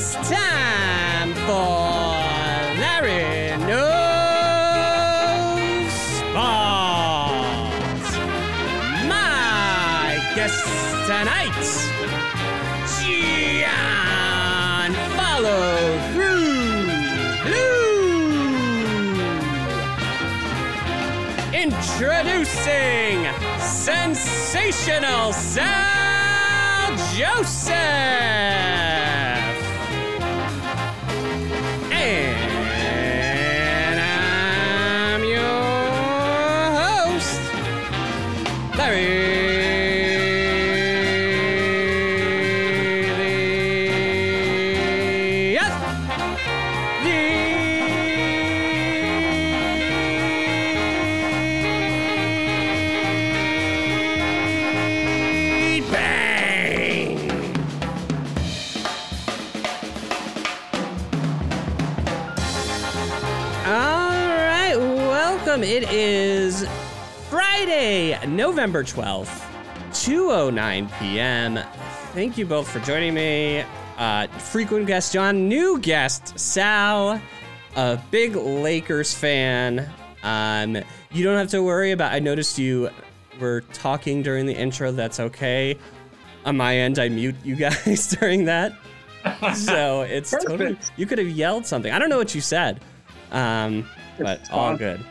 It's time for Larry Knows Sports. My guest tonight, John Follow Through Blue. Introducing sensational Sal Joseph. November 12th, 2:09 p.m. Thank you both for joining me. Uh, frequent guest John, new guest Sal, a big Lakers fan. Um, you don't have to worry about. I noticed you were talking during the intro. That's okay. On my end, I mute you guys during that so it's totally you could have yelled something. I don't know what you said, um, but all good.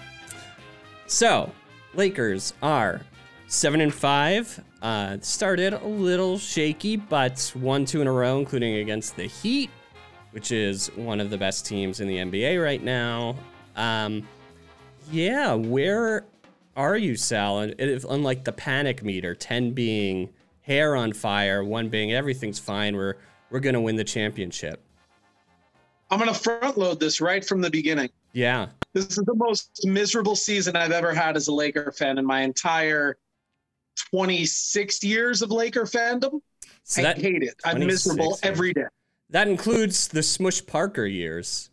So Lakers are seven and five. Uh, started a little shaky, but won two in a row, including against the Heat, which is one of the best teams in the NBA right now. Um, yeah, where are you, Sal? And if, unlike the panic meter, ten being hair on fire, one being everything's fine, we're we're gonna win the championship. I'm going to front load this right from the beginning. Yeah, This is the most miserable season I've ever had as a Laker fan in my entire 26 years of Laker fandom. so I hate it. I'm 26 miserable years. every day. that includes the Smush Parker years.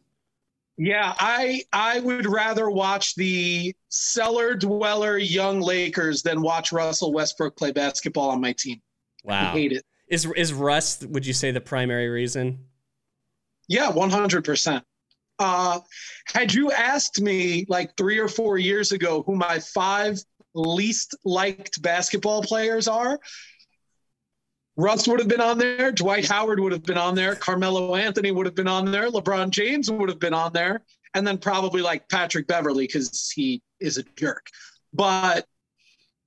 Yeah, I I would rather watch the cellar dweller young Lakers than watch Russell Westbrook play basketball on my team. I Wow, hate it. is is Russ? Would you say the primary reason? Yeah, 100%. Uh, had you asked me like three or four years ago who my five least liked basketball players are, Russ would have been on there, Dwight Howard would have been on there, Carmelo Anthony would have been on there, LeBron James would have been on there, and then probably like Patrick Beverley because he is a jerk. But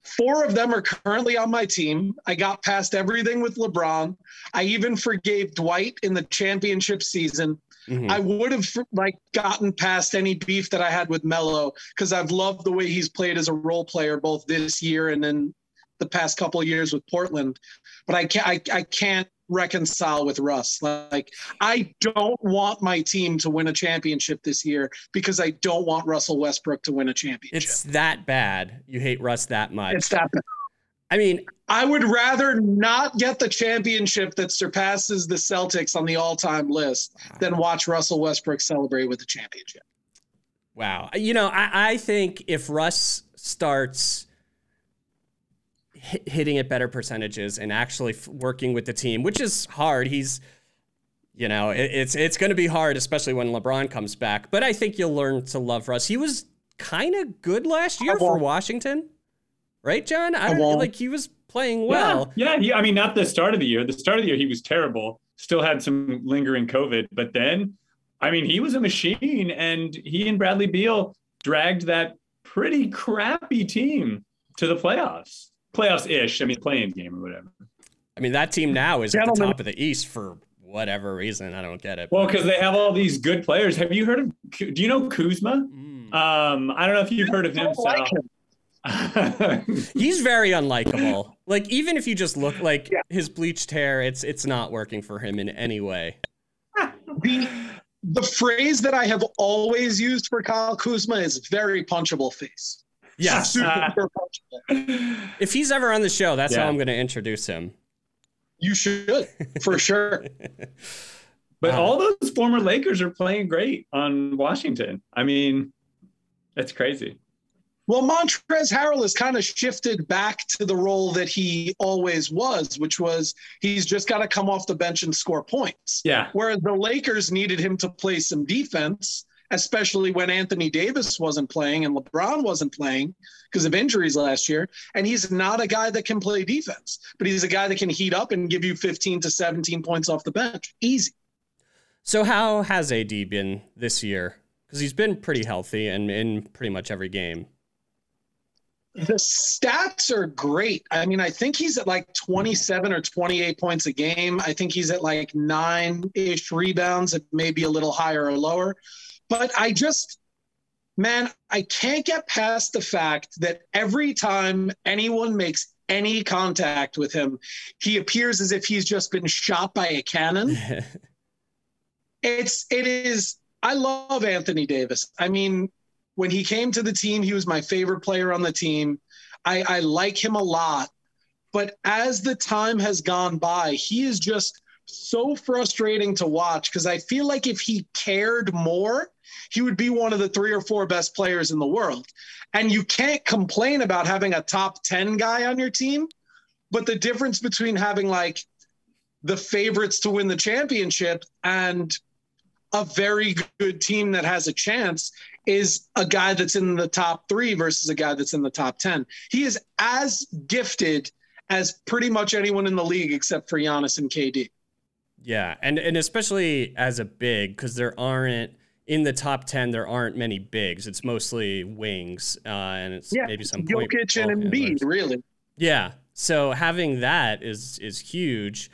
four of them are currently on my team. I got past everything with LeBron. I even forgave Dwight in the championship season. Mhm. I would have like gotten past any beef that I had with Melo because I've loved the way he's played as a role player both this year and then the past couple of years with Portland. But I can't I, I can't reconcile with Russ. Like I don't want my team to win a championship this year because I don't want Russell Westbrook to win a championship. It's that bad. You hate Russ that much. it's that bad. I mean, I would rather not get the championship that surpasses the Celtics on the all-time list than watch Russell Westbrook celebrate with the championship. Wow. You know, I, I think if Russ starts hit, hitting at better percentages and actually f- working with the team, which is hard, he's, you know, it, it's it's going to be hard, especially when LeBron comes back. But I think you'll learn to love Russ. He was kind of good last year for. Washington, right, John? I I don't won't. like he was playing well. Yeah, yeah. He, I mean, not the start of the year. The start of the year, he was terrible. Still had some lingering COVID, but then, I mean, he was a machine, and he and Bradley Beal dragged that pretty crappy team to the playoffs, playoffs ish. I mean, playing game or whatever. I mean, that team now is at the top of the East for whatever reason. I don't get it. Well, because they have all these good players. Have you heard of? Do you know Kuzma? Mm. Um, I don't know if you've heard of him. don't like Sal. him. He's very unlikable. Like even if you just look like Yeah. his bleached hair, it's it's not working for him in any way. The the phrase that I have always used for Kyle Kuzma is very punchable face. Yes. Super Uh, punchable. If he's ever on the show, that's how I'm going to introduce him. You should, for sure. But Uh, all those former Lakers are playing great on Washington. I mean, that's crazy. Well, Montrezl Harrell has kind of shifted back to the role that he always was, which was he's just got to come off the bench and score points. Yeah. Whereas the Lakers needed him to play some defense, especially when Anthony Davis wasn't playing and LeBron wasn't playing because of injuries last year. And he's not a guy that can play defense, but he's a guy that can heat up and give you 15 to 17 points off the bench. Easy. So, how has AD been this year? Because he's been pretty healthy and in pretty much every game the stats are great. I mean, I think he's at like 27 or 28 points a game. I think he's at like nine ish rebounds, it may be a little higher or lower. But I just, man, I can't get past the fact that every time anyone makes any contact with him, he appears as if he's just been shot by a cannon. it's, it is, I love Anthony Davis. I mean, when he came to the team, he was my favorite player on the team. I, I like him a lot. But as the time has gone by, he is just so frustrating to watch because I feel like if he cared more, he would be one of the three or four best players in the world. And you can't complain about having a top 10 guy on your team. But the difference between having like the favorites to win the championship and a very good team that has a chance is a guy that's in the top three versus a guy that's in the top 10. He is as gifted as pretty much anyone in the league except for Giannis and KD. Yeah, and and especially as a big, because there aren't in the top ten, there aren't many bigs. It's mostly wings, uh, and it's yeah, maybe some Jokic and Embiid, really. Yeah, so having that is is huge,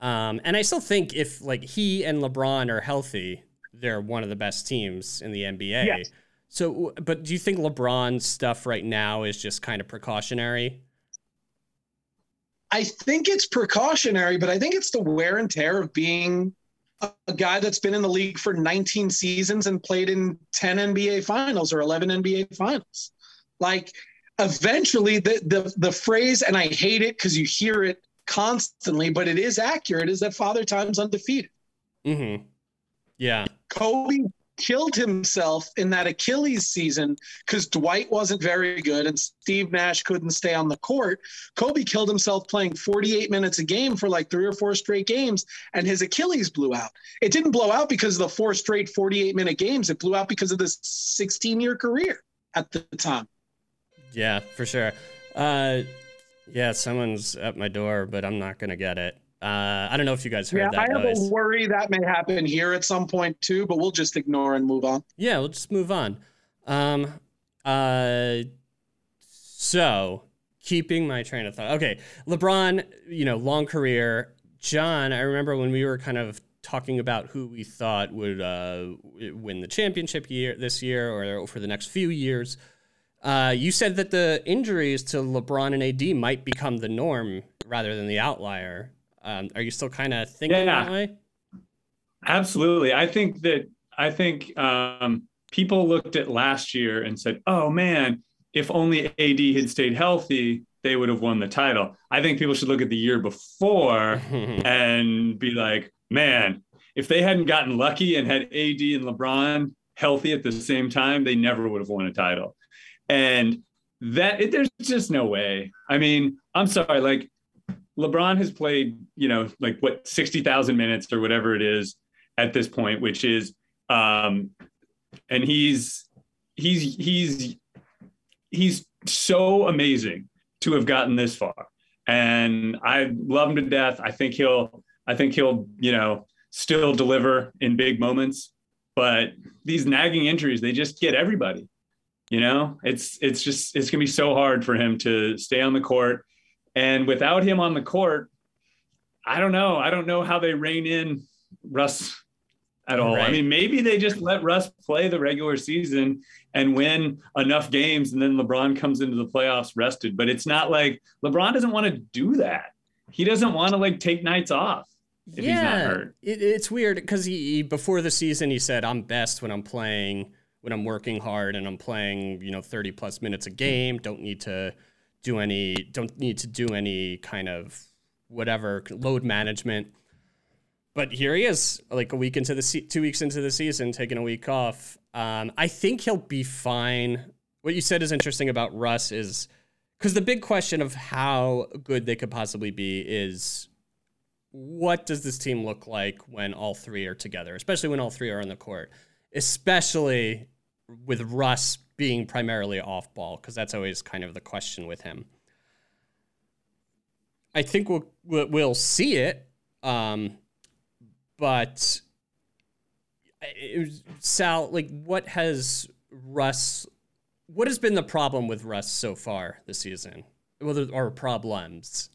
um, and I still think if like he and LeBron are healthy, they're one of the best teams in the NBA. Yes. So, but do you think LeBron's stuff right now is just kind of precautionary? I think it's precautionary, but I think it's the wear and tear of being a, a, guy that's been in the league for 19 seasons and played in 10 NBA finals or 11 NBA finals. Like eventually the the the phrase and I hate it cuz you hear it constantly, but it is accurate is that father time's undefeated. Mhm. Yeah. Kobe killed himself in that Achilles season because Dwight wasn't very good and Steve Nash couldn't stay on the court. Kobe killed himself playing 48 minutes a game for like three or four straight games, and his Achilles blew out. It didn't blow out because of the four straight 48 minute games, it blew out because of this 16 year career at the time. Yeah, for sure. Uh, yeah, someone's at my door, but I'm not going to get it. Uh, I don't know if you guys heard yeah, that. I have noise. a worry that may happen here at some point too, but we'll just ignore and move on. Yeah, we'll just move on. Um, uh, so keeping my train of thought. Okay, LeBron, you know, long career. John, I remember when we were kind of talking about who we thought would uh, win the championship year this year or for the next few years. Uh, you said that the injuries to LeBron and AD might become the norm rather than the outlier. Um, are you still kind of thinking yeah, that way? Absolutely. I think that I think um, people looked at last year and said, "Oh man, if only AD had stayed healthy, they would have won the title." I think people should look at the year before and be like, "Man, if they hadn't gotten lucky and had AD and LeBron healthy at the same time, they never would have won a title." And that it, there's just no way. I mean, I'm sorry, like LeBron has played, you know, like what 60,000 minutes or whatever it is at this point, which is, um, and he's, he's, he's, he's so amazing to have gotten this far. And I love him to death. I think he'll, I think he'll, you know, still deliver in big moments. But these nagging injuries, they just get everybody. You know, it's it's just it's gonna be so hard for him to stay on the court and without him on the court, I don't know. I don't know how they rein in Russ at all. Right. I mean, maybe they just let Russ play the regular season and win enough games, and then LeBron comes into the playoffs rested. But it's not like LeBron doesn't want to do that. He doesn't want to like take nights off. If he's not hurt. Yeah, it, it's weird because he before the season he said, "I'm best when I'm playing, when I'm working hard, and I'm playing, you know, 30 plus minutes a game. Don't need to." do any don't need to do any kind of whatever load management. But here he is, like a week into the se- two weeks into the season, taking a week off. Um, I think he'll be fine. what you said is interesting about Russ is because the big question of how good they could possibly be is what does this team look like when all three are together, especially when all three are on the court, especially with Russ being primarily off ball, because that's always kind of the question with him. I think we'll we'll see it, um, but it, was, Sal, like, what has Russ? What has been the problem with Russ so far this season? Well, or problems?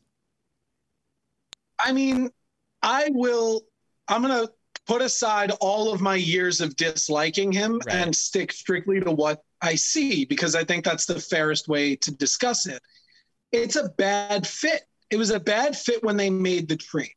I mean, I will. I'm gonna put aside all of my years of disliking him right. and stick strictly to what I see because I think that's the fairest way to discuss it. It's a bad fit. It was a bad fit when they made the trade.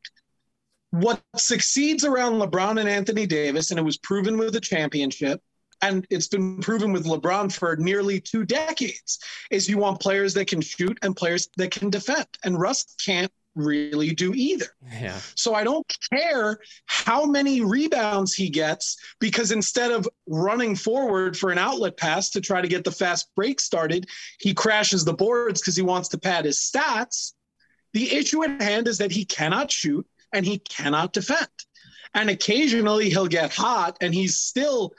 What succeeds around LeBron and Anthony Davis, and it was proven with the championship, and it's been proven with LeBron for nearly two decades, is you want players that can shoot and players that can defend. And Russ can't really do either. Yeah. So I don't care how many rebounds he gets because instead of running forward for an outlet pass to try to get the fast break started, he crashes the boards because he wants to pad his stats. The issue at hand is that he cannot shoot and he cannot defend. And occasionally he'll get hot and he's still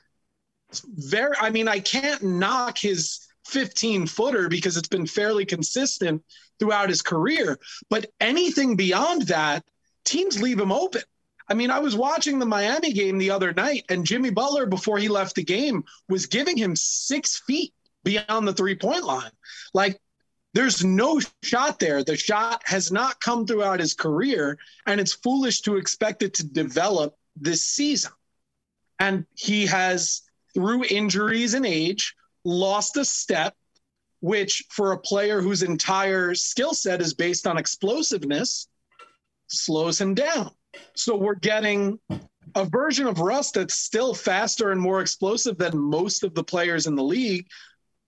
very I mean I can't knock his 15 footer because it's been fairly consistent throughout his career. But anything beyond that, teams leave him open. I mean, I was watching the Miami game the other night, and Jimmy Butler, before he left the game, was giving him six feet beyond the three point line. Like, there's no shot there. The shot has not come throughout his career, and it's foolish to expect it to develop this season. And he has, through injuries and age, lost a step which for a player whose entire skill set is based on explosiveness slows him down. So we're getting a version of Russ that's still faster and more explosive than most of the players in the league,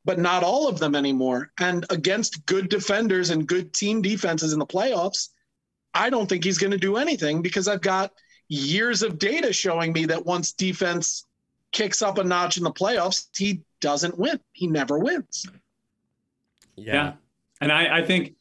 but not all of them anymore. And against good defenders and good team defenses in the playoffs, I don't think he's going to do anything because I've got years of data showing me that once defense kicks up a notch in the playoffs, he doesn't win. He never wins. Yeah. yeah. And I, I think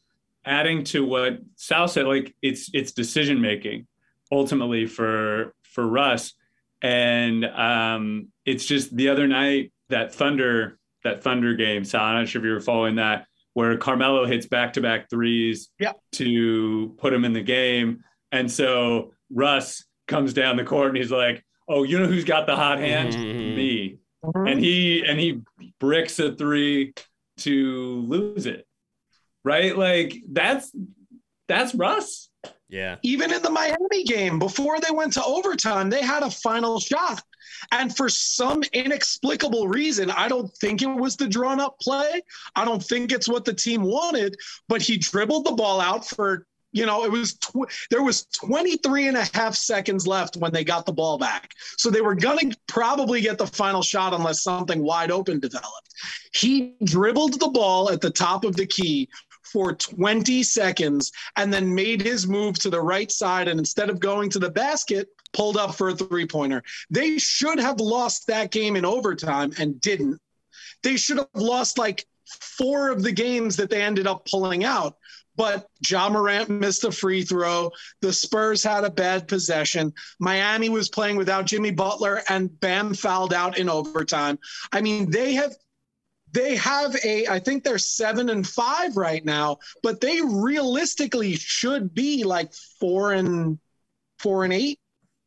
adding to what Sal said, like it's it's decision making ultimately for for Russ. And um, it's just the other night that Thunder that Thunder game. Sal, I'm not sure if you were following that, where Carmelo hits back to back threes to put him in the game, and so Russ comes down the court and he's like, "Oh, you know who's got the hot hand? Mm-hmm. Me." Mm-hmm. And he and he bricks a three to lose it. Right? Like that's that's Russ. Yeah. Even in the Miami game, before they went to overtime, they had a final shot. And for some inexplicable reason, I don't think it was the drawn up play. I don't think it's what the team wanted, but he dribbled the ball out for you know, it was tw- there was 23 and a half seconds left when they got the ball back. So they were going to probably get the final shot unless something wide open developed. He dribbled the ball at the top of the key for 20 seconds and then made his move to the right side and instead of going to the basket, pulled up for a three pointer. They should have lost that game in overtime and didn't. They should have lost like four of the games that they ended up pulling out but Ja Morant missed a free throw. The Spurs had a bad possession. Miami was playing without Jimmy Butler, and Bam fouled out in overtime. I mean, they have they have a i think they're seven and five right now but they realistically should be like four and four and eight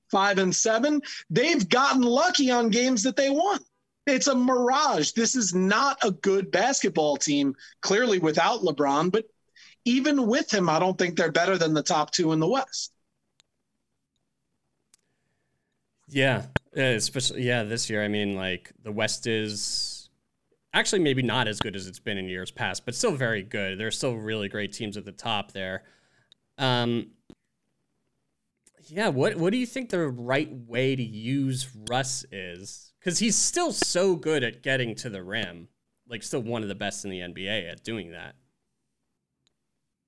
five and seven they've gotten lucky on games that they won it's a mirage this is not a good basketball team clearly without lebron but even with him, I don't think they're better than the top two in the West. Yeah, especially yeah this year. I mean, like the West is actually maybe not as good as it's been in years past, but still very good. There's still really great teams at the top there. Um, yeah, what what do you think the right way to use Russ is? Because he's still so good at getting to the rim, like still one of the best in the NBA at doing that.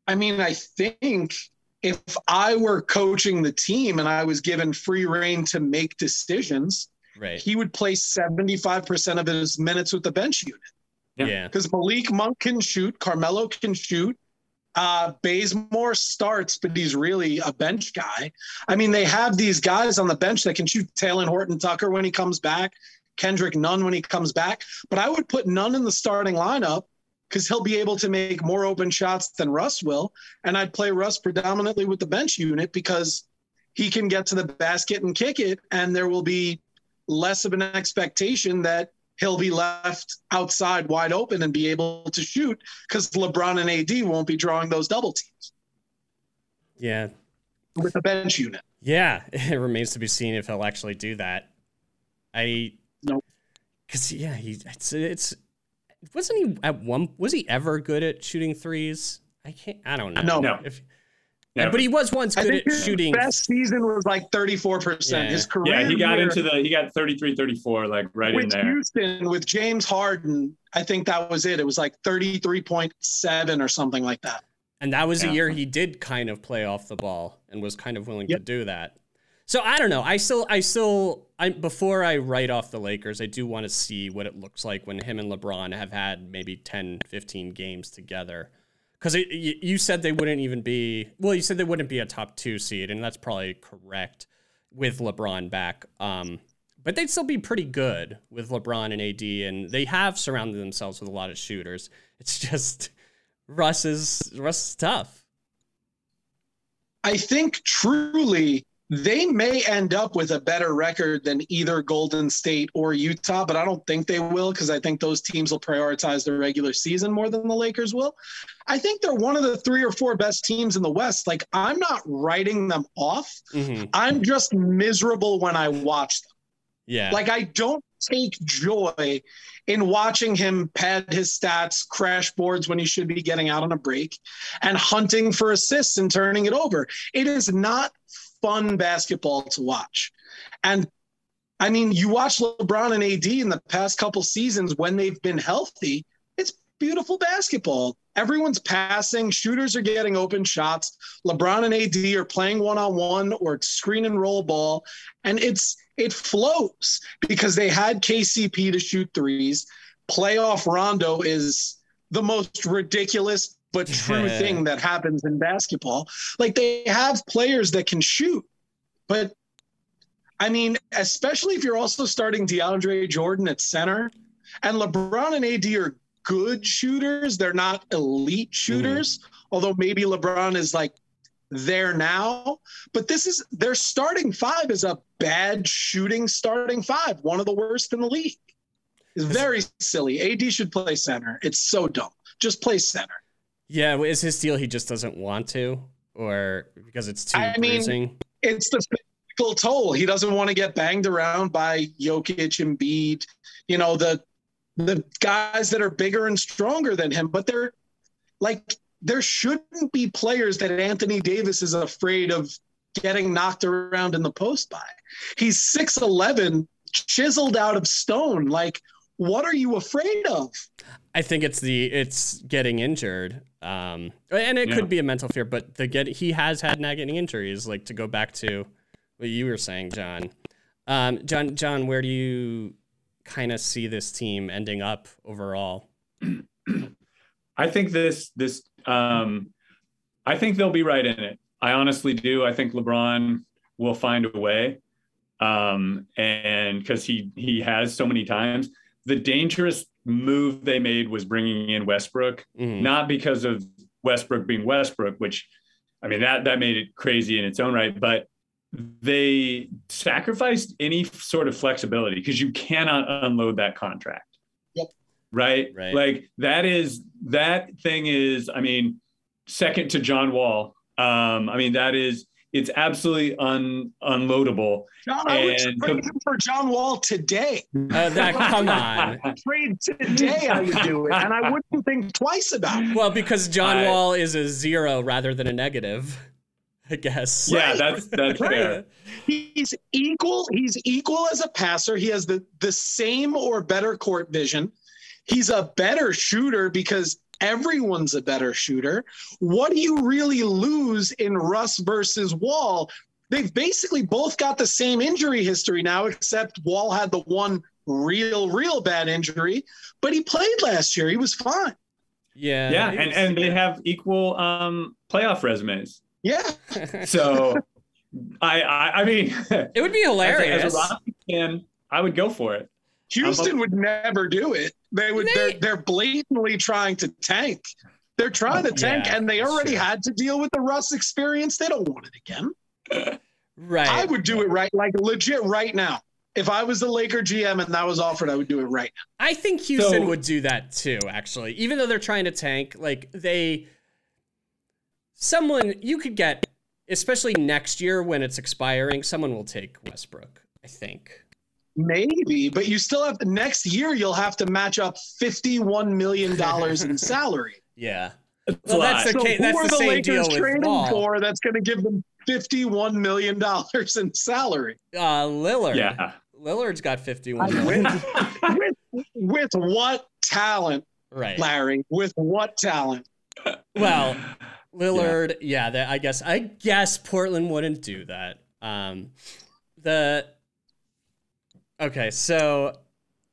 I mean, I think if I were coaching the team and I was given free reign to make decisions, right. he would play 75% of his minutes with the bench unit. Yeah. Yeah. because Malik Monk can shoot, Carmelo can shoot. Uh, Bazemore starts, but he's really a bench guy. I mean, they have these guys on the bench that can shoot Talen Horton Tucker when he comes back, Kendrick Nunn when he comes back. But I would put Nunn in the starting lineup because he'll be able to make more open shots than Russ will. And I'd play Russ predominantly with the bench unit because he can get to the basket and kick it, and there will be less of an expectation that he'll be left outside wide open and be able to shoot because LeBron and AD won't be drawing those double teams Yeah. with the bench unit. Yeah. It remains to be seen if he'll actually do that. I Nope. Cause yeah, he it's it's wasn't he at one was he ever good at shooting threes? I can't I don't know. No. No. If, Never. but he was once I good think at his shooting best season was like 34%. Yeah. His career Yeah, he got year into the he got 33, 34, like right in with there. Houston with James Harden. I think that was it. It was like 33.7 or something like that. And that was the Yeah. year he did kind of play off the ball and was kind of willing to do that. So I don't know. I still, I still, I before I write off the Lakers, I do want to see what it looks like when him and LeBron have had maybe 10, 15 games together. Because you said they wouldn't even be, well, you said they wouldn't be a top two seed, and that's probably correct with LeBron back. Um, but they'd still be pretty good with LeBron and AD, and they have surrounded themselves with a lot of shooters. It's just Russ is Russ is tough. I think truly they may end up with a better record than either Golden State or Utah, but I don't think they will because I think those teams will prioritize the regular season more than the Lakers will. I think they're one of the three or four best teams in the West. Like, I'm not writing them off. Mm-hmm. I'm just miserable when I watch them. Yeah. Like, I don't take joy in watching him pad his stats, crash boards when he should be getting out on a break, and hunting for assists and turning it over. It is not fun basketball to watch. And I mean, you watch LeBron and AD in the past couple seasons when they've been healthy, it's beautiful basketball. Everyone's passing, shooters are getting open shots. LeBron and AD are playing one on one or screen and roll ball. And it's it flows because they had KCP to shoot threes. Playoff Rondo is the most ridiculous but true thing that happens in basketball. Like they have players that can shoot, but I mean, especially if you're also starting DeAndre Jordan at center, and LeBron and AD are good shooters. They're not elite mm-hmm. shooters, although maybe LeBron is like there now. But this is their starting five is a bad shooting starting five, one of the worst in the league. It's very silly. AD should play center. It's so dumb. Just play center. Yeah. Is his deal he just doesn't want to, or because it's too I mean- it's the physical toll. He doesn't want to get banged around by Jokic, Embiid, you know, the the guys that are bigger and stronger than him. But they're like there shouldn't be players that Anthony Davis is afraid of getting knocked around in the post by. He's 6'11, chiseled out of stone. Like, what are you afraid of? I think it's the it's getting injured, um, and it Yeah. could be a mental fear. But the get he has had nagging injuries. Like to go back to what you were saying, John. Um, John, John, where do you kind of see this team ending up overall? I think this this um I think they'll be right in it. I honestly do. I think LeBron will find a way. Um and cuz he he has so many times. The dangerous move they made was bringing in Westbrook, Mhm. not because of Westbrook being Westbrook, which I mean that that made it crazy in its own right, but they sacrificed any sort of flexibility because you cannot unload that contract. Yep. Right? Right. Like that is that thing is, I mean, second to John Wall. Um, I mean, that is it's absolutely un unloadable. John, I would And- trade him for John Wall today. Uh, that, come on. Trade today, I would do it, and I wouldn't think twice about it. Well, because John I- Wall is a zero rather than a negative, I guess. Yeah, Right. that's that's Right. fair. He's equal. He's equal as a passer. He has the the same or better court vision. He's a better shooter because everyone's a better shooter. What do you really lose in Russ versus Wall? They've basically both got the same injury history now, except Wall had the one real, real bad injury, but he played last year. He was fine. Yeah. Yeah, and, and they have equal um, playoff resumes. Yeah. So I, I I mean, it would be as a, hilarious. as a Rocky fan, I would go for it. Houston would never do it. They would. They're they're blatantly trying to tank. They're trying to tank, Yeah, and they already true. had to deal with the Russ experience. They don't want it again. right. I would do it right, like legit right now. If I was the Laker GM and that was offered, I would do it right now. I think Houston So- would do that too, actually. Even though they're trying to tank, like they someone you could get especially next year when it's expiring, someone will take Westbrook, I think. Maybe, but you still have to. Next year, you'll have to match up fifty-one million dollars in salary. Yeah. It's Well, that's the so ca- who that's are the the same Lakers deal with trading Wall. for? That's going to give them fifty-one million dollars in salary. Uh Lillard. yeah. Lillard's got 51 I million. win. with, with what talent, Right. Larry? With what talent? Well, Lillard, yeah, that, I guess I guess Portland wouldn't do that. Um the Okay, so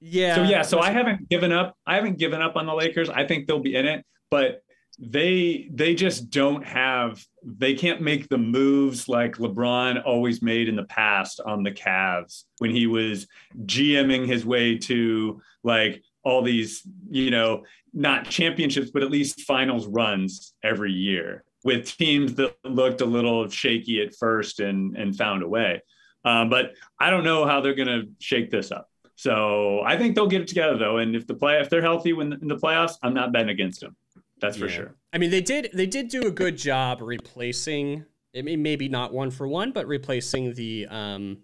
yeah. So yeah, so I haven't given up. I haven't given up on the Lakers. I think they'll be in it, but they they just don't have they can't make the moves like LeBron always made in the past on the Cavs when he was GMing his way to like all these, you know, not championships but at least finals runs every year with teams that looked a little shaky at first and and found a way. Um, but I don't know how they're going to shake this up. So I think they'll get it together though. And if the play if they're healthy when in the playoffs, I'm not betting against them. That's for Yeah. sure. I mean, they did they did do a good job replacing. I mean, maybe not one for one, but replacing the um,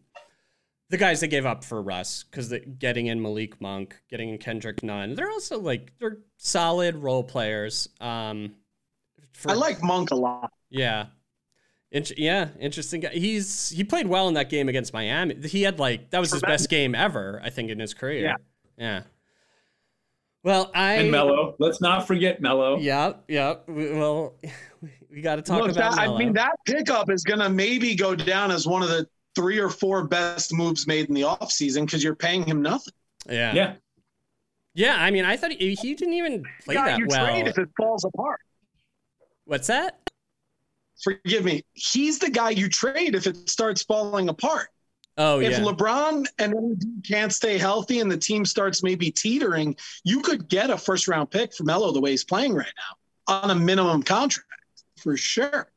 the guys that gave up for Russ because getting in Malik Monk, getting in Kendrick Nunn, they're also like they're solid role players. Um, for- I like Monk a lot. yeah. Int- yeah, interesting guy. He's he played well in that game against Miami. He had like that was his best game ever, I think, in his career. Yeah. Yeah. Well, I And Melo, let's not forget Melo. Yep, yep. We, well, we got to talk Look, about. that, I mean, that pickup is going to maybe go down as one of the three or four best moves made in the offseason because you're paying him nothing. yeah. yeah, Yeah. I mean, I thought he, he didn't even play Guy that you well. trade if it falls apart. What's that? Forgive me. He's the guy you trade if it starts falling apart. Oh yeah if yeah, LeBron and AD can't stay healthy and the team starts maybe teetering, you could get a first round pick for Melo the way he's playing right now on a minimum contract for sure.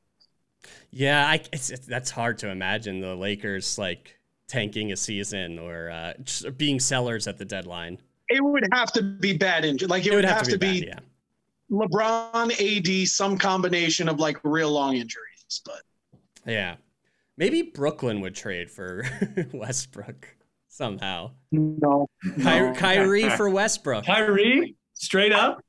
yeah. I it's, it's, that's hard to imagine the Lakers like tanking a season or uh, being sellers at the deadline. It would have to be bad injury. Like it, would, have, to be, bad, LeBron, AD, some combination of like real long injuries. But yeah, yeah. Maybe Brooklyn would trade for Westbrook somehow. no, Ky- Kyrie for Westbrook. Kyrie, straight up.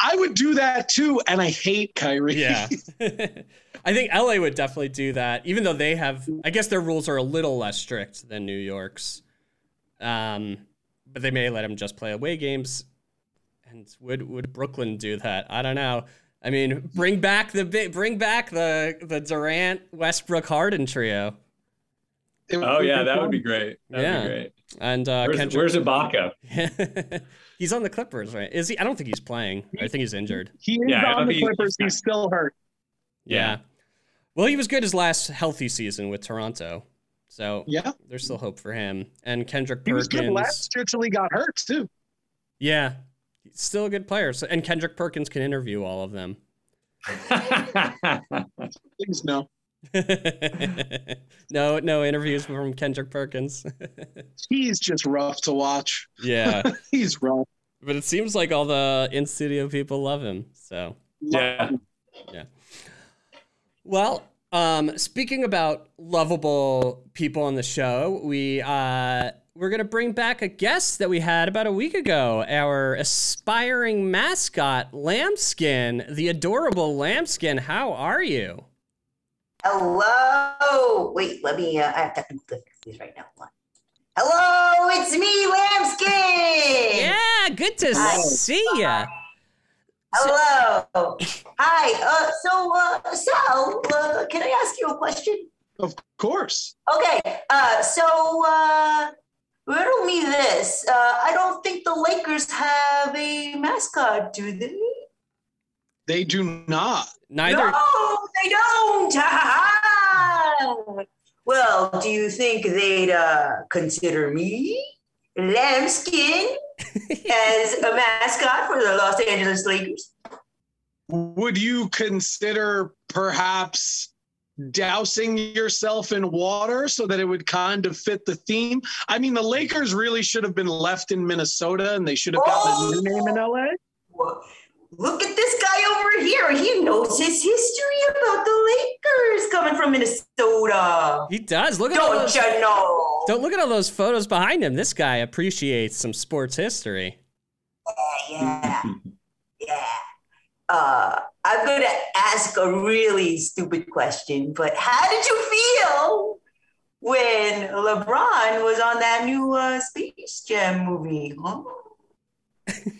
I would do that too, and I hate Kyrie. Yeah. I think LA would definitely do that, even though they have, I guess their rules are a little less strict than New York's. Um, but they may let him just play away games. And would would Brooklyn do that? I don't know. I mean, bring back the bring back the the Durant Westbrook Harden trio, Oh yeah, that would be great. That would Yeah. be great. and uh, Where's, Kendrick. where's Ibaka? he's on the Clippers, right? Is he? I don't think he's playing. I think he's injured. He is Yeah, on the think he's- Clippers. He's still hurt. Yeah. Yeah. Well, he was good his last healthy season with Toronto. So Yeah, there's still hope for him. And Kendrick he was good last year till he got hurt too. Yeah. He's still a good player. So, and Kendrick Perkins can interview all of them. Please no. no, no interviews from Kendrick Perkins. He's just rough to watch. yeah. He's rough. But it seems like all the in studio people love him. So yeah. Well, um, speaking about lovable people on the show, we uh, we're gonna bring back a guest that we had about a week ago. Our aspiring mascot, Lambskin, the adorable Lambskin. How are you? Hello. Wait, let me. Uh, I have technical difficulties right now. Hello, it's me, Lambskin. Yeah, good to Hi. see you. Hello. Hi. Uh, so, uh, Sal, uh, can I ask you a question? Of course. Okay. Uh, so, uh, riddle me this. Uh, I don't think the Lakers have a mascot, do they? They do not. Neither. No, they don't. well, do you think they'd uh, consider me, Lambskin, as a mascot for the Los Angeles Lakers? Would you consider perhaps dousing yourself in water so that it would kind of fit the theme? I mean, the Lakers really should have been left in Minnesota and they should have gotten a new name in LA. Look at this guy over here. He knows his history about the Lakers coming from Minnesota. He does. Look at all Don't those, you know? don't look at all those photos behind him. This guy appreciates some sports history. Yeah, yeah, yeah. Uh, I'm gonna ask a really stupid question, but how did you feel when LeBron was on that new uh, Space Jam movie? Huh?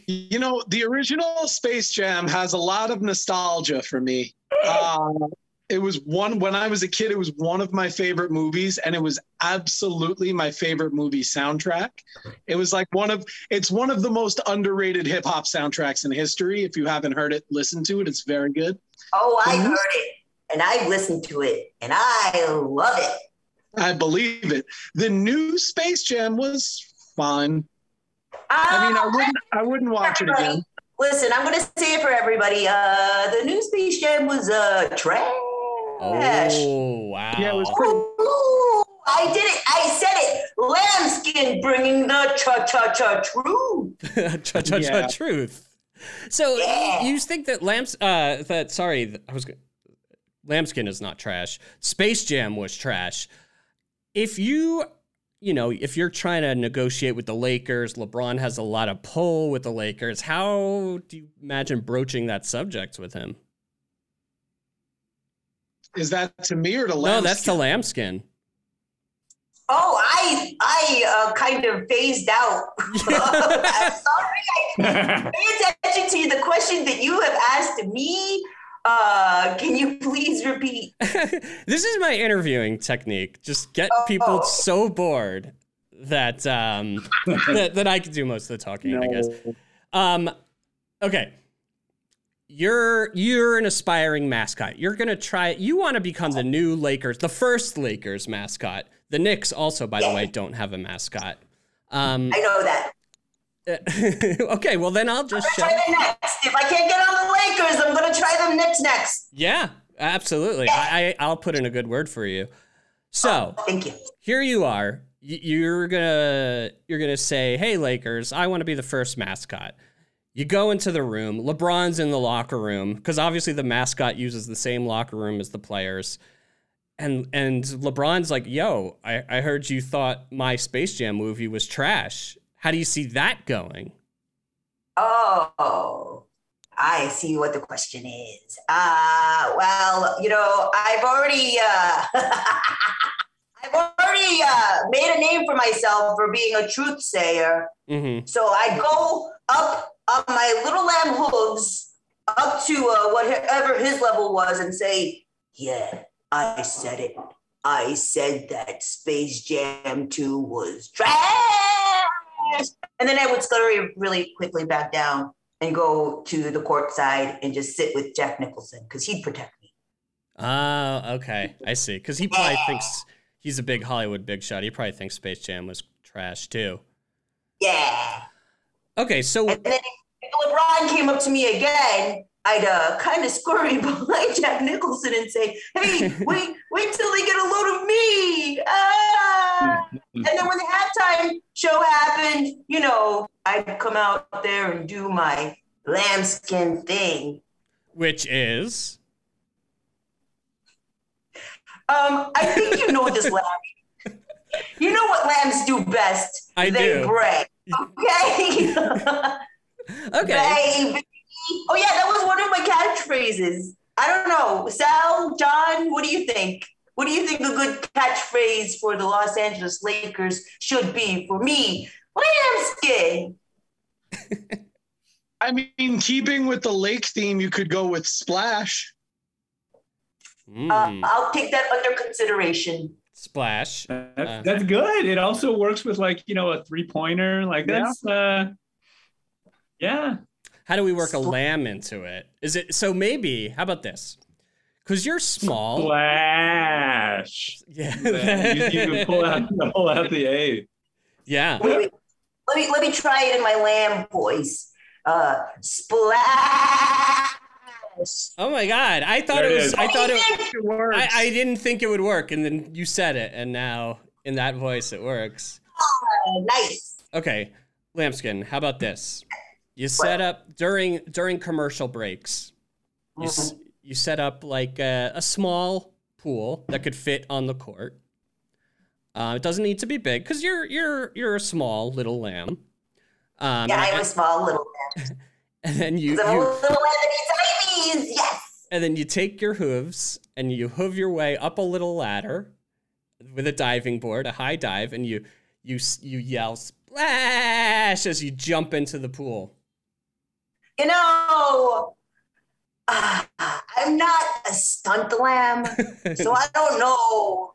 You know, the original Space Jam has a lot of nostalgia for me. Uh, it was one when I was a kid. It was one of my favorite movies, and it was absolutely my favorite movie soundtrack. It was like one of it's one of the most underrated hip hop soundtracks in history. If you haven't heard it, listen to it. It's very good. Oh, I heard it, and I listened to it, and I love it. I believe it. The new Space Jam was fine. I mean, I wouldn't I wouldn't watch it again. Listen, I'm gonna say it for everybody. Uh, the new Space Jam was uh trash. Oh wow. Yeah, it was pretty. Ooh, I did it. I said it. Lambskin bringing the cha cha cha truth. cha cha cha Yeah. truth. So Yeah. you think that lamps uh that sorry I was lambskin is not trash. Space Jam was trash. If you you know, if you're trying to negotiate with the Lakers, LeBron has a lot of pull with the Lakers. How do you imagine broaching that subject with him? Is that to me or to No, Lambskin? that's to lambskin. Oh, I I uh, kind of phased out. I'm sorry, I pay attention to the question that you have asked me. Uh, can you please repeat? this is my interviewing technique. Just get people Oh. so bored that um that, that I can do most of the talking, I guess. Um okay. You're you're an aspiring mascot. You're gonna try you want to become the new Lakers, the first Lakers mascot. The Knicks also, by the way, don't have a mascot. Um I know that. okay, well then I'll just Try them next. If I can't get on the Lakers, I'm gonna try them next. Next. Yeah, absolutely. I, I I'll put in a good word for you. So Thank you. here you are. You're gonna you're gonna say, "Hey Lakers, I want to be the first mascot." You go into the room. LeBron's in the locker room because obviously the mascot uses the same locker room as the players. And and LeBron's like, "Yo, I, I heard you thought my Space Jam movie was trash. How do you see that going?" Oh, I see what the question is. Uh, well, you know, I've already, uh, I've already uh, made a name for myself for being a truth sayer. Mm-hmm. So I go up on my little lamb hooves up to uh, whatever his level was and say, "Yeah, I said it. I said that Space Jam 2 was trash." And then I would scurry really quickly back down and go to the court side and just sit with Jack Nicholson because he'd protect me. Oh, okay. I see. Because he probably thinks he's a big Hollywood big shot. He probably thinks Space Jam was trash too. Yeah. Okay, so And then if LeBron came up to me again, I'd uh, kind of scurry behind Jack Nicholson and say, "Hey, wait, wait till they get a load of me!" Ah! and then when the halftime show happened, you know, I'd come out there and do my lambskin thing. which is Um, I think you know this lamb. You know what lambs do best? I they do. bray. Okay. okay. Baby. Oh yeah, that was one of my catchphrases. I don't know, Sal, John, what do you think? What do you think a good catchphrase for the Los Angeles Lakers should be for me? Lambskin. I mean, keeping with the lake theme, you could go with Splash. Uh, Mm. I'll take that under consideration. Splash. That's, Uh, that's good. It also works with like you know a three pointer. Like Yeah. that's uh, yeah. How do we work a lamb into it? Is it so? Maybe. How about this? Because you're small. Splash. Yeah. you, you can pull out pull out the A. yeah. Wait, wait. Let me let me try it in my lamb voice. Uh, splash. Oh my god! I thought There it it was. is. I thought it. It works. I, I didn't think it would work, and then you said it, and now in that voice it works. Oh, nice. Okay, Lambskin. How about this? You set up during during commercial breaks. You s- you set up like a, a small pool that could fit on the court. Uh, it doesn't need to be big because you're you're you're a small little lamb. Um, Yeah, I'm a small little man. and then you, I'm a you little man that. Yes. and then you take your hooves and you hoof your way up a little ladder with a diving board, a high dive, and you you you yell splash as you jump into the pool. You know, uh, I'm not a stunt lamb, so I don't know.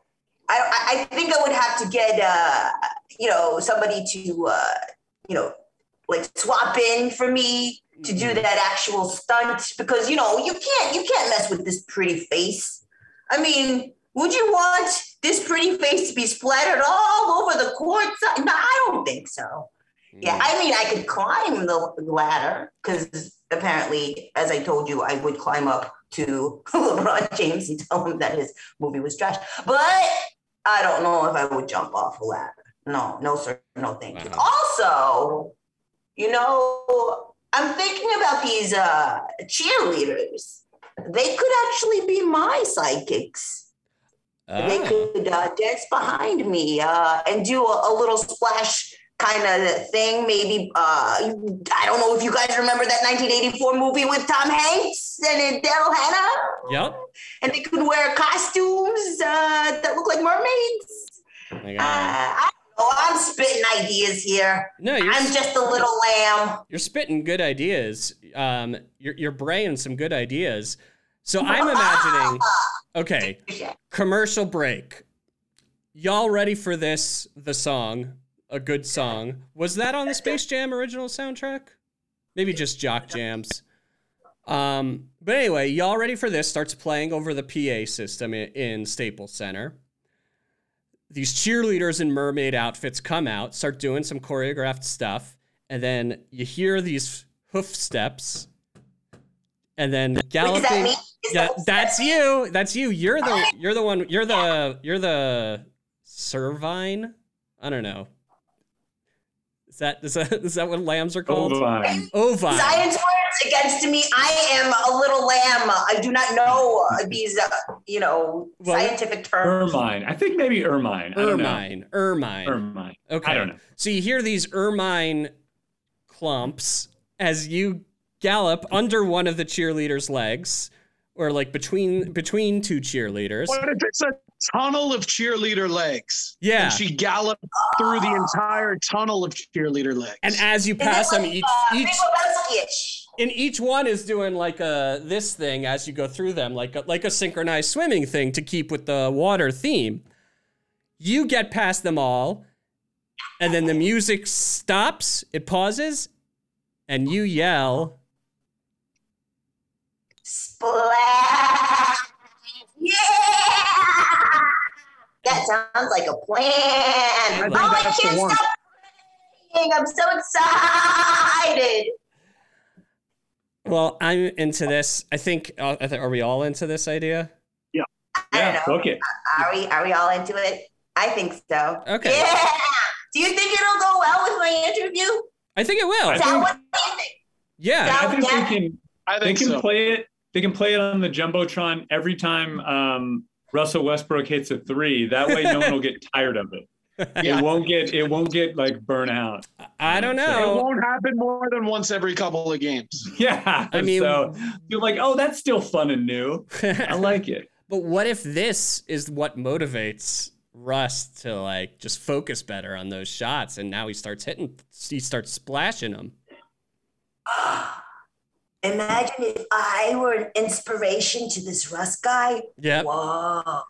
I, I I think I would have to get, uh, you know, somebody to, uh, you know, like swap in for me to do mm-hmm. that actual stunt because you know you can't you can't mess with this pretty face. I mean, would you want this pretty face to be splattered all over the court? No, I don't think so. Yeah, I mean, I could climb the ladder because apparently, as I told you, I would climb up to LeBron James and tell him that his movie was trash. But I don't know if I would jump off a ladder. No, no, sir. No, thank you. Wow. Also, you know, I'm thinking about these uh, cheerleaders. They could actually be my sidekicks. They Ah, could uh, dance behind me uh, and do a, a little splash kind of thing. Maybe uh, I don't know if you guys remember that 1984 movie with Tom Hanks and Daryl Hannah, Yep. and they could wear costumes uh, that look like mermaids. Oh my Uh, I don't. I'm spitting ideas here. No, you're I'm just a little lamb. you're spitting good ideas. Um, you're you're braying some good ideas. So I'm imagining. Okay, commercial break. Y'all ready for this? The song, a good song. Was that on the Space Jam original soundtrack? Maybe just Jock Jams. Um, but anyway, y'all ready for this? Starts playing over the PA system in, in Staples Center. These cheerleaders in mermaid outfits come out, start doing some choreographed stuff, and then you hear these hoof steps, and then Wait, galloping. is that me? Is Yeah, that- that's you. That's you. You're the you're the one. You're the you're the Servine. I don't know. Is that is that is that what lambs are called? Ovine. Ovine. Science words against me. I am a little lamb. I do not know uh, these, uh, you know, Well, scientific terms. Ermine. I think maybe Ermine. I don't know. Ermine. Ermine. Ermine. Okay. I don't know. So you hear these ermine clumps as you gallop under one of the cheerleaders' legs, or like between between two cheerleaders. What if it's a tunnel of cheerleader legs? Yeah. And she galloped through the entire tunnel of cheerleader legs. And as you pass them, like, each uh, each Big Lebowski-ish? And each one is doing like a this thing as you go through them, like a, like a synchronized swimming thing to keep with the water theme. You get past them all, and then the music stops. It pauses, and you yell. Splash! Yeah! That sounds like a plan. I oh, I can't stop praying. I'm so excited. Well, I'm into this. I think. Uh, are we all into this idea? I don't Yeah, know. book it. Are we are we all into it? I think so. Okay. Yeah. Do you think it'll go well with my interview? I think it will. I Sal, think- what do you think? Yeah. I think Yeah. they can I think they can so. play it. They can play it on the jumbotron every time um, Russell Westbrook hits a three. That way, no one will get tired of it. Yeah. It won't get it won't get like burnt out. I don't know. It won't happen more than once every couple of games. Yeah, I mean- so you're like, oh, that's still fun and new. I like it. But what if this is what motivates Russ to like just focus better on those shots and now he starts hitting he starts splashing them. Imagine if I were an inspiration to this Russ guy. Yeah. Whoa.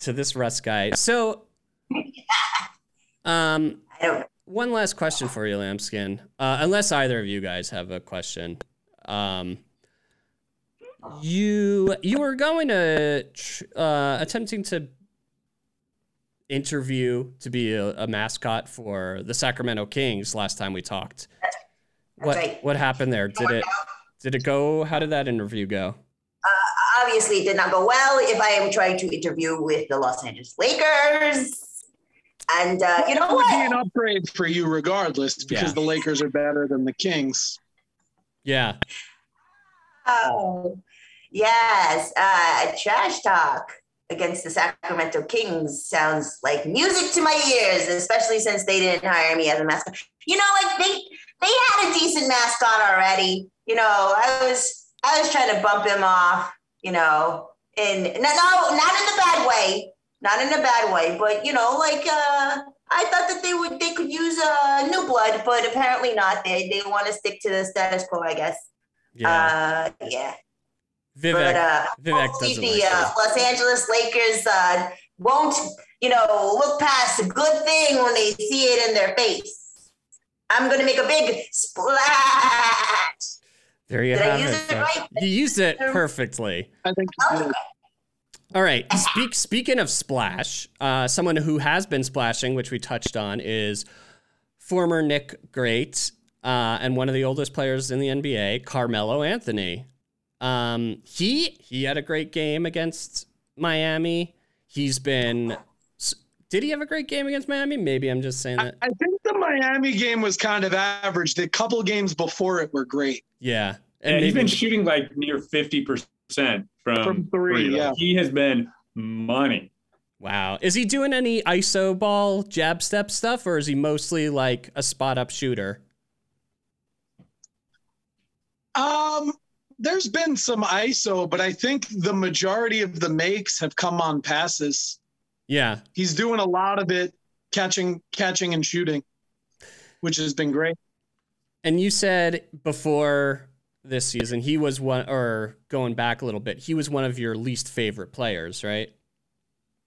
to this Russ guy. So, um, one last question for you, Lambskin. Uh, unless either of you guys have a question. Um, you you were going to uh, attempting to interview to be a, a mascot for the Sacramento Kings last time we talked. What right. what happened there? Did it did it go? How did that interview go? Obviously, it did not go well. If I am trying to interview with the Los Angeles Lakers, and uh, you know It would be an upgrade for you regardless because Yeah. the Lakers are better than the Kings. Yeah, Oh, yes, uh, trash talk against the Sacramento Kings sounds like music to my ears, especially since they didn't hire me as a mascot. You know, like they they had a decent mascot already. You know, I was I was trying to bump him off. You know, and no, no, not in the bad way, not in a bad way, but you know, like uh, I thought that they would they could use uh, new blood, but apparently not. They they want to stick to the status quo, I guess. yeah. Uh, yeah. Vivek, But uh, Vivek hopefully the like uh. Los Angeles Lakers uh, won't, you know, look past a good thing when they see it in their face. I'm gonna make a big splash. There you Did I have use it. it right? You used it perfectly. I think you did. All right. Speak, speaking of splash, uh, someone who has been splashing, which we touched on, is former Knick Great uh, and one of the oldest players in the NBA, Carmelo Anthony. Um, he he had a great game against Miami. He's been. Did he have a great game against Miami? Maybe I'm just saying I, that. I think the Miami game was kind of average. The couple games before it were great. Yeah. And he's maybe- been shooting like near 50% from, From three, Like, yeah. He has been money. Wow. Is he doing any ISO ball jab step stuff, or is he mostly like a spot up shooter? Um, there's been some ISO, but I think the majority of the makes have come on passes. Yeah. He's doing a lot of it catching, catching and shooting, which has been great. And you said before this season he was one, or going back a little bit, he was one of your least favorite players, right?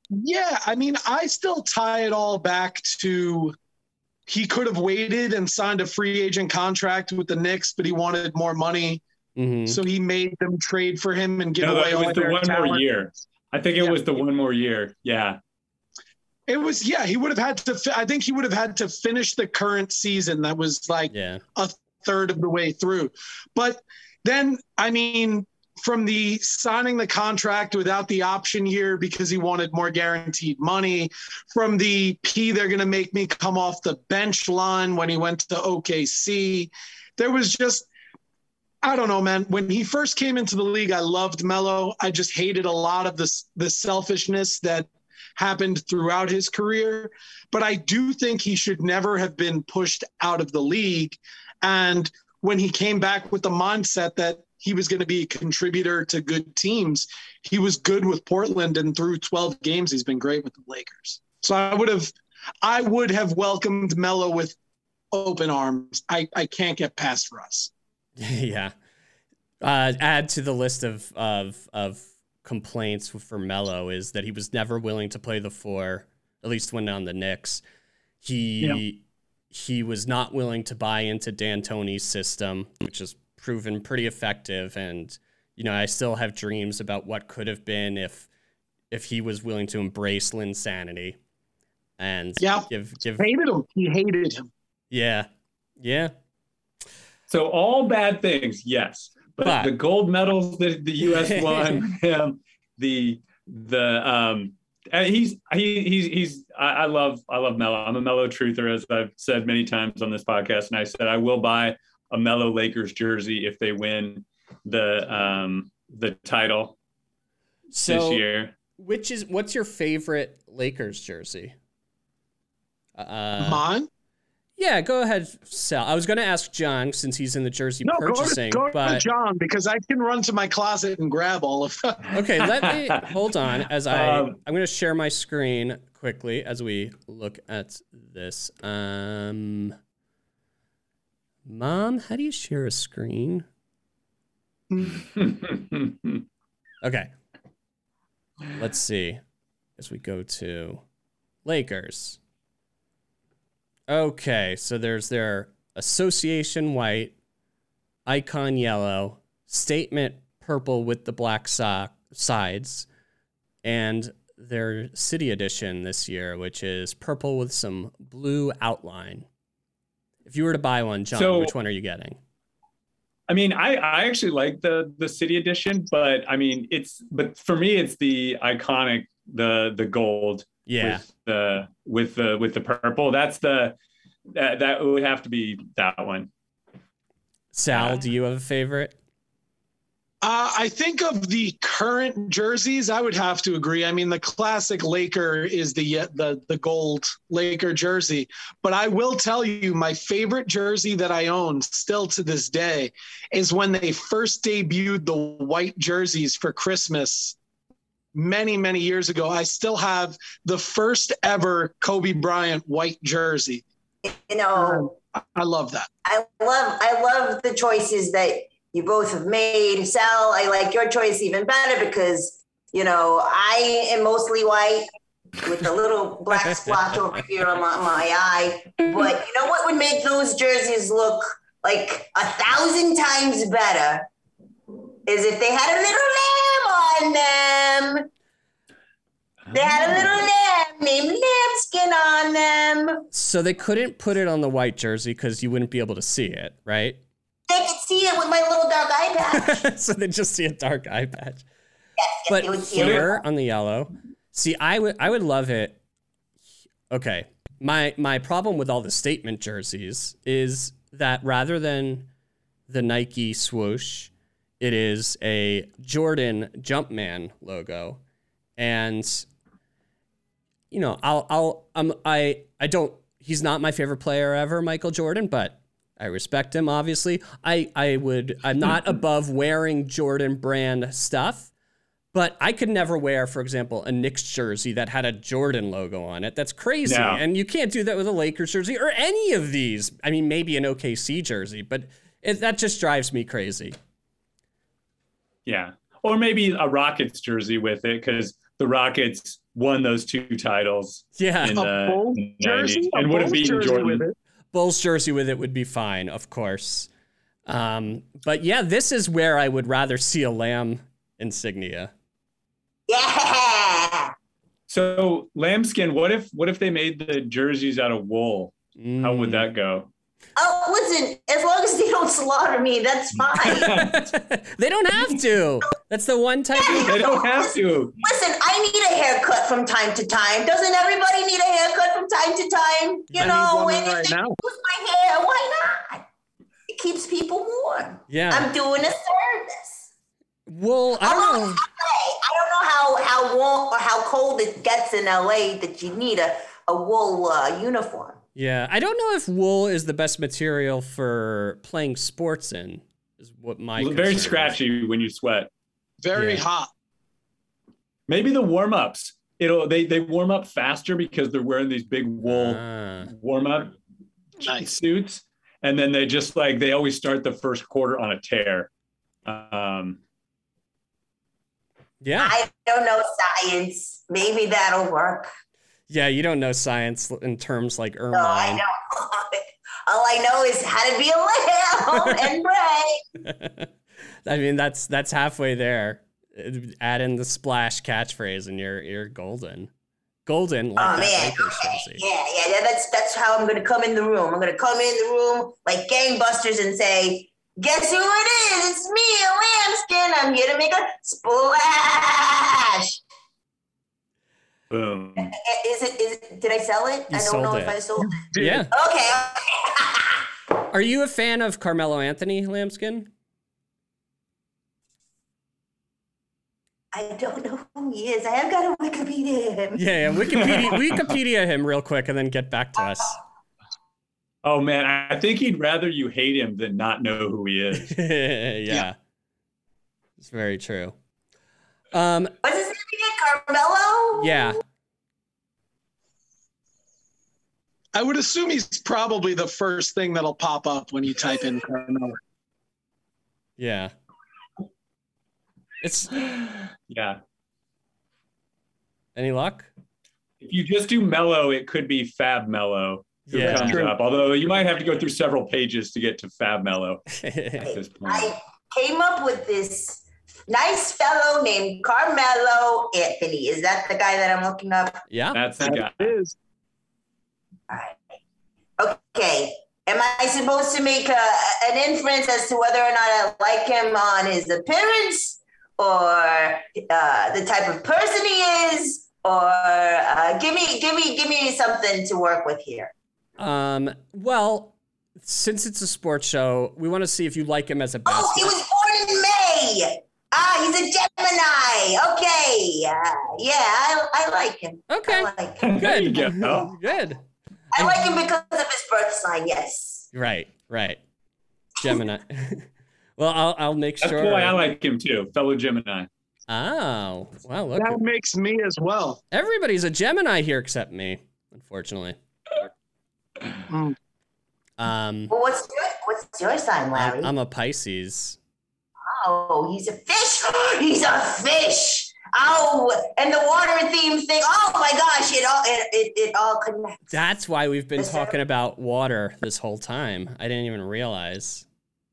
Yeah, I mean, I still tie it all back to he could have waited and signed a free agent contract with the Knicks, but he wanted more money, Mm-hmm. so he made them trade for him and give No, away it all was the their one more year. I think it Yeah. was the one more year. Yeah. It was yeah, he would have had to. fi- I think he would have had to finish the current season. That was like Yeah. a third of the way through. But then, I mean, from the signing the contract without the option year because he wanted more guaranteed money, from the P, they're going to make me come off the bench line when he went to OKC. There was just, I don't know, man. When he first came into the league, I loved Melo. I just hated a lot of this the selfishness that happened throughout his career. But I do think he should never have been pushed out of the league. And when he came back with the mindset that he was going to be a contributor to good teams, he was good with Portland. And through 12 games, he's been great with the Lakers. So I would have, I would have welcomed Melo with open arms. I, I can't get past Russ. yeah. Uh, add to the list of of of complaints for Melo is that he was never willing to play the four, at least when on the Knicks. He he was not willing to buy into D'Antoni's system, which has proven pretty effective. And you know, I still have dreams about what could have been if if he was willing to embrace Linsanity and Yeah. give give Hated him. He hated him. yeah yeah So all bad things, yes. But, But- the gold medals that the U.S. won, him, the the um, and he's he he's he's I, I love I love Melo. I'm a Melo truther, as I've said many times on this podcast, and I said I will buy a Melo Lakers jersey if they win the um the title so this year. Which is what's your favorite Lakers jersey? Uh, Mine? Yeah, go ahead, Sal. I was going to ask John since he's in the jersey No, go to, purchasing, go to John because I can run to my closet and grab all of them. okay, let me hold on as I Um, I'm going to share my screen quickly as we look at this. Um, Mom, how do you share a screen? Okay, let's see. as we go to Lakers. Okay, so there's their association white, icon yellow, statement purple with the black sock sides, and their city edition this year, which is purple with some blue outline. If you were to buy one, John, So- which one are you getting? I mean, I, I actually like the the city edition, but I mean, it's but for me, it's the iconic the the gold Yeah. with the with the with the purple. That's the that that would have to be that one. Sal, do you have a favorite? Uh, I think of the current jerseys, I would have to agree. I mean, the classic Laker is the the the gold Laker jersey, but I will tell you, my favorite jersey that I own still to this day is when they first debuted the white jerseys for Christmas many many years ago. I still have the first ever Kobe Bryant white jersey. You know, I love that. I love I love the choices that you both have made. Sal, I like your choice even better because you know I am mostly white with a little black splotch over here on my, my eye. But you know what would make those jerseys look like a thousand times better is if they had a little lamb on them. They had a ah. little lamb named Lambskin on them. So they couldn't put it on the white jersey because you wouldn't be able to see it, right? They could see it with my little dark eye patch. so they just see a dark eye patch. Yes, But it would here on the yellow, see, I would I would love it. Okay, my my problem with all the statement jerseys is that rather than the Nike swoosh, it is a Jordan Jumpman logo, and you know I'll I'll um I I don't he's not my favorite player ever, Michael Jordan, but I respect him obviously. I I would I'm not above wearing Jordan brand stuff. But I could never wear, for example, a Knicks jersey that had a Jordan logo on it. That's crazy. No. And you can't do that with a Lakers jersey or any of these. I mean, maybe an OKC jersey, but it, that just drives me crazy. Yeah, or maybe a Rockets jersey with it because the Rockets won those two titles Yeah. in A the Bulls 90s jersey, and would have Bulls beaten jersey Jordan. with it. Bulls jersey with it would be fine, of course. Um, but yeah, this is where I would rather see a lamb insignia. Yeah. So lambskin, what if what if they made the jerseys out of wool? How would Mm. that go? Oh, listen, as long as they don't slaughter me, that's fine. they don't have to. That's the one type of They don't have to. listen, I need a haircut from time to time. Doesn't everybody need a haircut from time to time? You I know, one and if right they now. use my hair, why not? It keeps people warm. Yeah. I'm doing a service. Well, I don't know. LA, I don't know how how warm or how cold it gets in LA that you need a, a wool uh, uniform. Yeah, I don't know if wool is the best material for playing sports in. Is what my Very concern is. scratchy when you sweat. Very Yeah. hot. Maybe the warm ups. It'll they they warm up faster because they're wearing these big wool Ah. warm up Nice. suits, and then they just like they always start the first quarter on a tear. Um, yeah, I don't know science. Maybe that'll work. Yeah. You don't know science in terms like Ermine. No, I don't. All I know is how to be a lamb and pray. I mean, that's that's halfway there. Add in the splash catchphrase, and you're you're golden, golden like Oh man, okay. yeah, yeah, yeah. That's that's how I'm gonna come in the room. I'm gonna come in the room like gangbusters and say, "Guess who it is? It's me, a lambskin. I'm here to make a splash." Boom. Eh, Is it? Is it, did I sell it? You I don't sold know it. if I sold it. Yeah. Okay. Are you a fan of Carmelo Anthony Lambskin? I don't know who he is. I have got to Wikipedia him. Yeah, yeah. Wikipedia Wikipedia him real quick, and then get back to us. Oh man, I I think he'd rather you hate him than not know who he is. yeah. yeah. It's very true. Um, What's his name again? Carmelo? yeah. I would assume he's probably the first thing that'll pop up when you type in Carmelo. Yeah. It's yeah. Any luck? If you just do mellow, it could be Fab Melo who Yeah. comes True. up. Although you might have to go through several pages to get to Fab Melo at this point. I came up with this nice fellow named Carmelo Anthony. Is that the guy that I'm looking up? yeah. That's the guy. That is. Okay. Am I supposed to make a, an inference as to whether or not I like him on his appearance or uh, the type of person he is? Or uh, give me, give me, give me something to work with here. Um. Well, since it's a sports show, we want to see if you like him as a Basketball. Oh, he basketball. was born in May. Ah, he's a Gemini. Okay. Uh, yeah, I, I like him. Okay. I Okay. like him. There you Good. go. Good. I like him because of his birth sign. Yes. Right. Right. Gemini. well, I'll I'll make That's sure. why I like him too, fellow Gemini. Oh. Wow. Look. That makes me as well. Everybody's a Gemini here except me, unfortunately. Mm. Um. Well, what's your, what's your sign, Larry? I'm, I'm a Pisces. Oh, he's a fish. he's a fish. Oh, and the water theme thing. Oh my gosh, it all it, it, it all connects. That's why we've been Yes, sir. talking about water this whole time. I didn't even realize.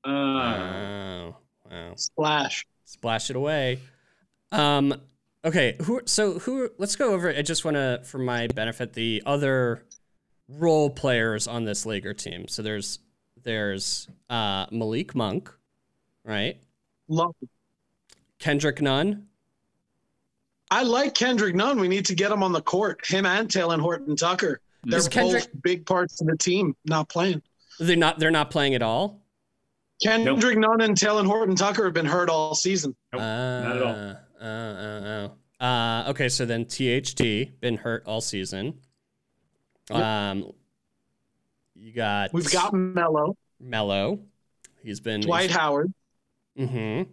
Uh, Oh, wow. Splash. Splash it away. Um, okay. Who? So who? Let's go over. I just want to, for my benefit, the other role players on this Laker team. So there's there's uh, Malik Monk, right? Love it. Kendrick Nunn. I like Kendrick Nunn. We need to get him on the court. Him and Talen Horton Tucker. They're Is Kendrick- both big parts of the team not playing. They're not. They're not playing at all. Kendrick Nunn and Talen Horton Tucker have been hurt all season. Nope, uh, not at all. Uh, uh, uh, uh, okay, so then THT been hurt all season. Yep. Um, you got We've got Melo, Melo. He's been Dwight Howard. Mm-hmm.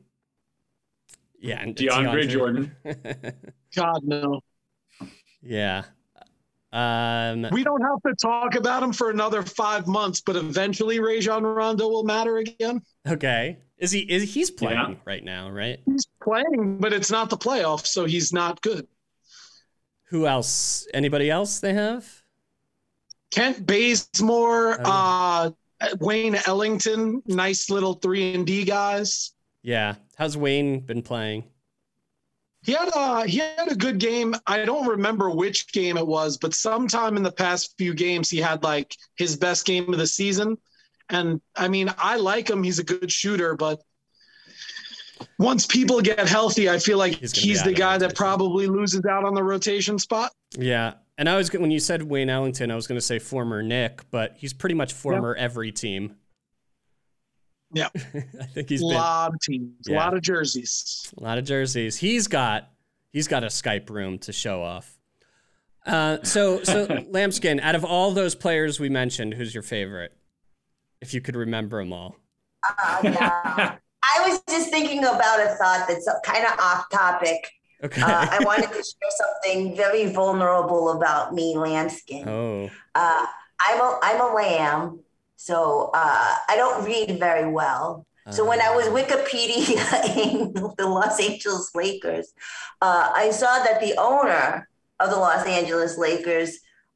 Yeah, and DeAndre Jordan. God no. yeah. Um. We don't have to talk about him for another five months, but eventually Rajon Rondo will matter again. Okay. Is he? Is he's playing Yeah. right now? Right. He's playing, but it's not the playoffs, so he's not good. Who else? Anybody else they have? Kent Bazemore, Oh, uh, Wayne Ellington, nice little three and D guys. Yeah. How's Wayne been playing? He had a he had a good game. I don't remember which game it was, but sometime in the past few games he had like his best game of the season. And I mean, I like him. He's a good shooter, but once people get healthy, I feel like He's he's, gonna be out the guy that probably loses out on the rotation spot. Yeah. And I was when you said Wayne Ellington, I was going to say former Knick, but he's pretty much former every team. Yeah. I think he's a been lot of teams, a lot of jerseys. A lot of jerseys. He's got he's got a Skype room to show off. Uh, so so Lambskin, out of all those players we mentioned, who's your favorite? If you could remember them all. Uh, yeah. I was just thinking about a thought that's kind of off topic. Okay. Uh, I wanted to share something very vulnerable about me, lambskin. oh. Uh, I'm a I'm a lamb, so uh, I don't read very well. So when I was Uh, Wikipediaing the Los Angeles Lakers, uh, I saw that the owner of the Los Angeles Lakers,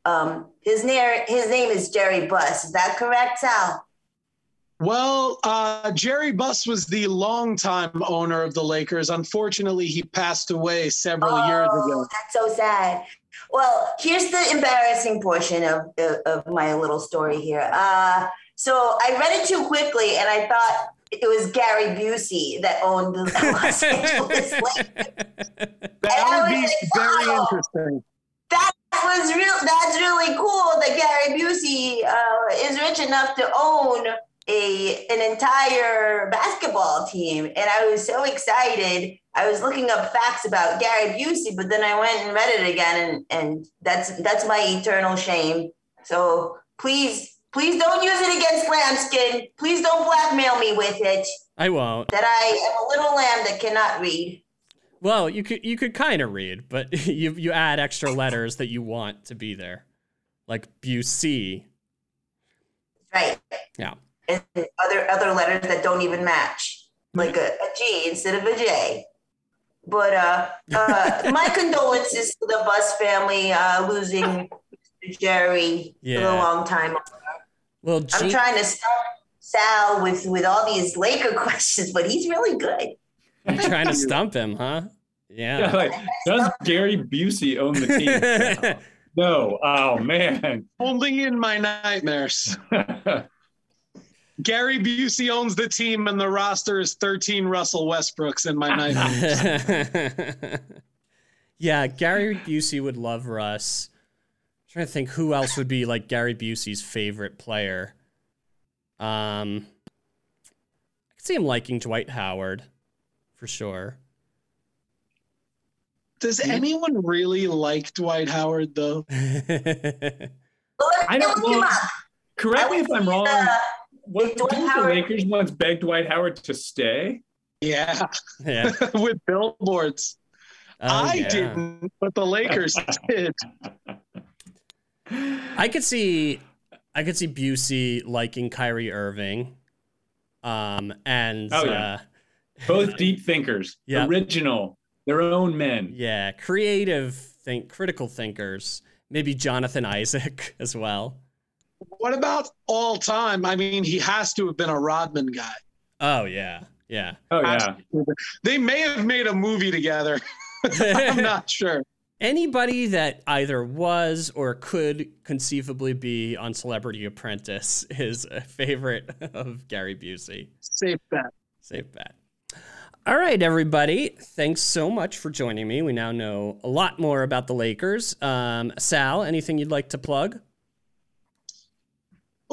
um, his name his name is Jerry Buss. Is that correct, Sal? Well, uh, Jerry Buss was the longtime owner of the Lakers. Unfortunately, he passed away several years Oh, ago. That's so sad. Well, here's the embarrassing portion of, of, of my little story here. Uh, so I read it too quickly and I thought it was Gary Busey that owned the Los Angeles Lakers. That would be like, very wow. interesting. That was real. That's really cool that Gary Busey uh, is rich enough to own a an entire basketball team, and I was so excited. I was looking up facts about Gary Busey, but then I went and read it again, and and that's that's my eternal shame. So please, please don't use it against lambskin. Please don't blackmail me with it. I won't. That I am a little lamb that cannot read. Well, you could you could kind of read, but you you add extra letters that you want to be there, like Busey. Right. Yeah. And other other letters that don't even match, like a, a G instead of a J. But uh, uh, my condolences to the Buss family uh, losing Mr. Jerry for a long time. Well, I'm trying to stop Sal with with all these Laker questions, but he's really good. you're trying to stump him, huh? Yeah, Yeah. like, does Gary Busey own the team? no. Oh man. Only in my nightmares. Gary Busey owns the team, and the roster is 13 Russell Westbrooks in my nightmares. yeah, Gary Busey would love Russ. I'm trying to think who else would be like Gary Busey's favorite player. Um, I could see him liking Dwight Howard, for sure. Does anyone really like Dwight Howard, though? I don't know. up. Correct me if I'm wrong. Uh, What, didn't the Howard- Lakers once begged Dwight Howard to stay? Yeah, yeah. with billboards. Oh, I yeah. didn't, but the Lakers did. I could see I could see Busey liking Kyrie Irving. Um and Oh, yeah. uh Both deep thinkers, Yeah. original, their own men. yeah, creative think critical thinkers. Maybe Jonathan Isaac as well. What about all time? I mean, he has to have been a Rodman guy. Oh yeah. Yeah. Oh yeah. They may have made a movie together. I'm not sure. Anybody that either was or could conceivably be on Celebrity Apprentice is a favorite of Gary Busey. Safe bet. Safe bet. All right, everybody. Thanks so much for joining me. We now know a lot more about the Lakers. Um, Sal, anything you'd like to plug?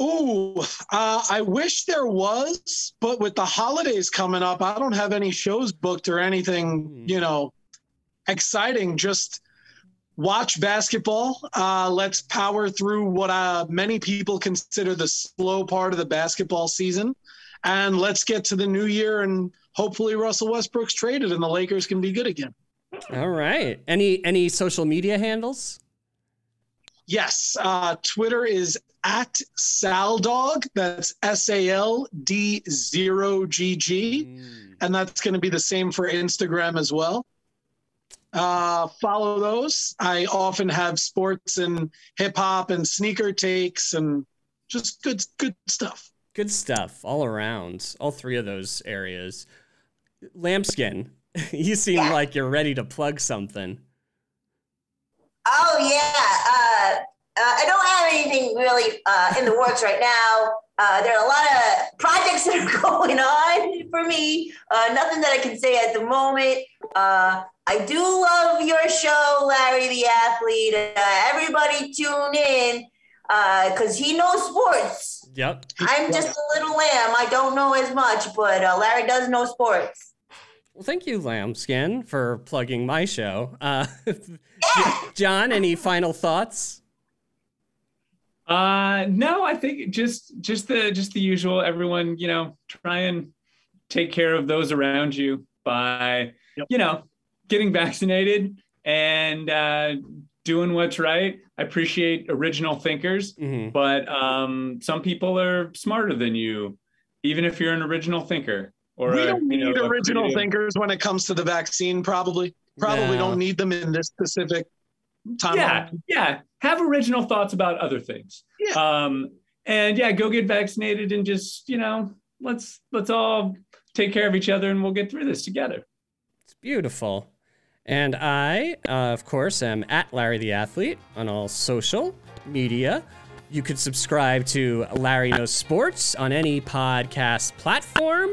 Ooh, uh, I wish there was, but with the holidays coming up, I don't have any shows booked or anything, Hmm. you know, exciting. Just watch basketball. Uh, let's power through what uh, many people consider the slow part of the basketball season. And let's get to the new year and hopefully Russell Westbrook's traded and the Lakers can be good again. All right. Any any social media handles? Yes, uh, Twitter is at Saldog. That's S A L D zero G G, and that's going to be the same for Instagram as well. Uh, follow those. I often have sports and hip hop and sneaker takes and just good good stuff. Good stuff all around. All three of those areas. Lambskin, you seem Yeah. like you're ready to plug something. Oh yeah. Uh, uh, I don't have anything really uh, in the works right now. Uh, there are a lot of projects that are going on for me. Uh, nothing that I can say at the moment. Uh, I do love your show, Larry the Athlete. Uh, everybody tune in because he knows sports. Yep. I'm just a little lamb. I don't know as much, but uh, Larry does know sports. Well, thank you, Lambskin, for plugging my show. Uh, John, any final thoughts? Uh no, I think just just the just the usual. Everyone, you know, try and take care of those around you by, Yep. you know, getting vaccinated and uh, doing what's right. I appreciate original thinkers, Mhm. but um, some people are smarter than you, even if you're an original thinker. Or we a, don't you know, need original creative- thinkers when it comes to the vaccine. Probably, probably No. don't need them in this specific time. yeah yeah have original thoughts about other things Yeah. um and yeah go get vaccinated and just you know let's let's all take care of each other and we'll get through this together It's beautiful. And I, uh, of course, am at Larry the Athlete on all social media. You could subscribe to Larry Knows Sports on any podcast platform.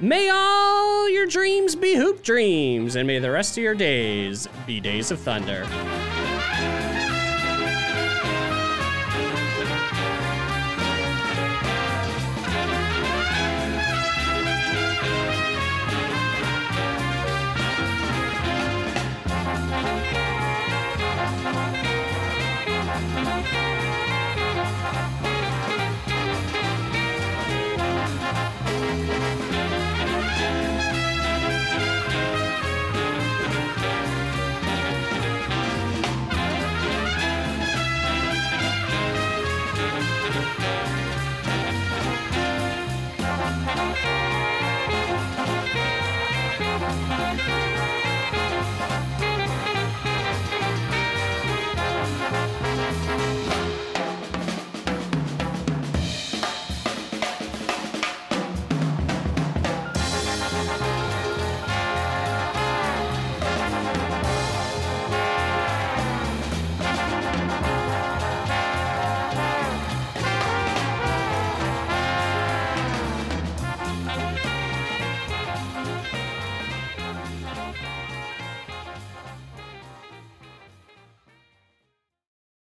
May all your dreams be hoop dreams, and may the rest of your days be days of thunder.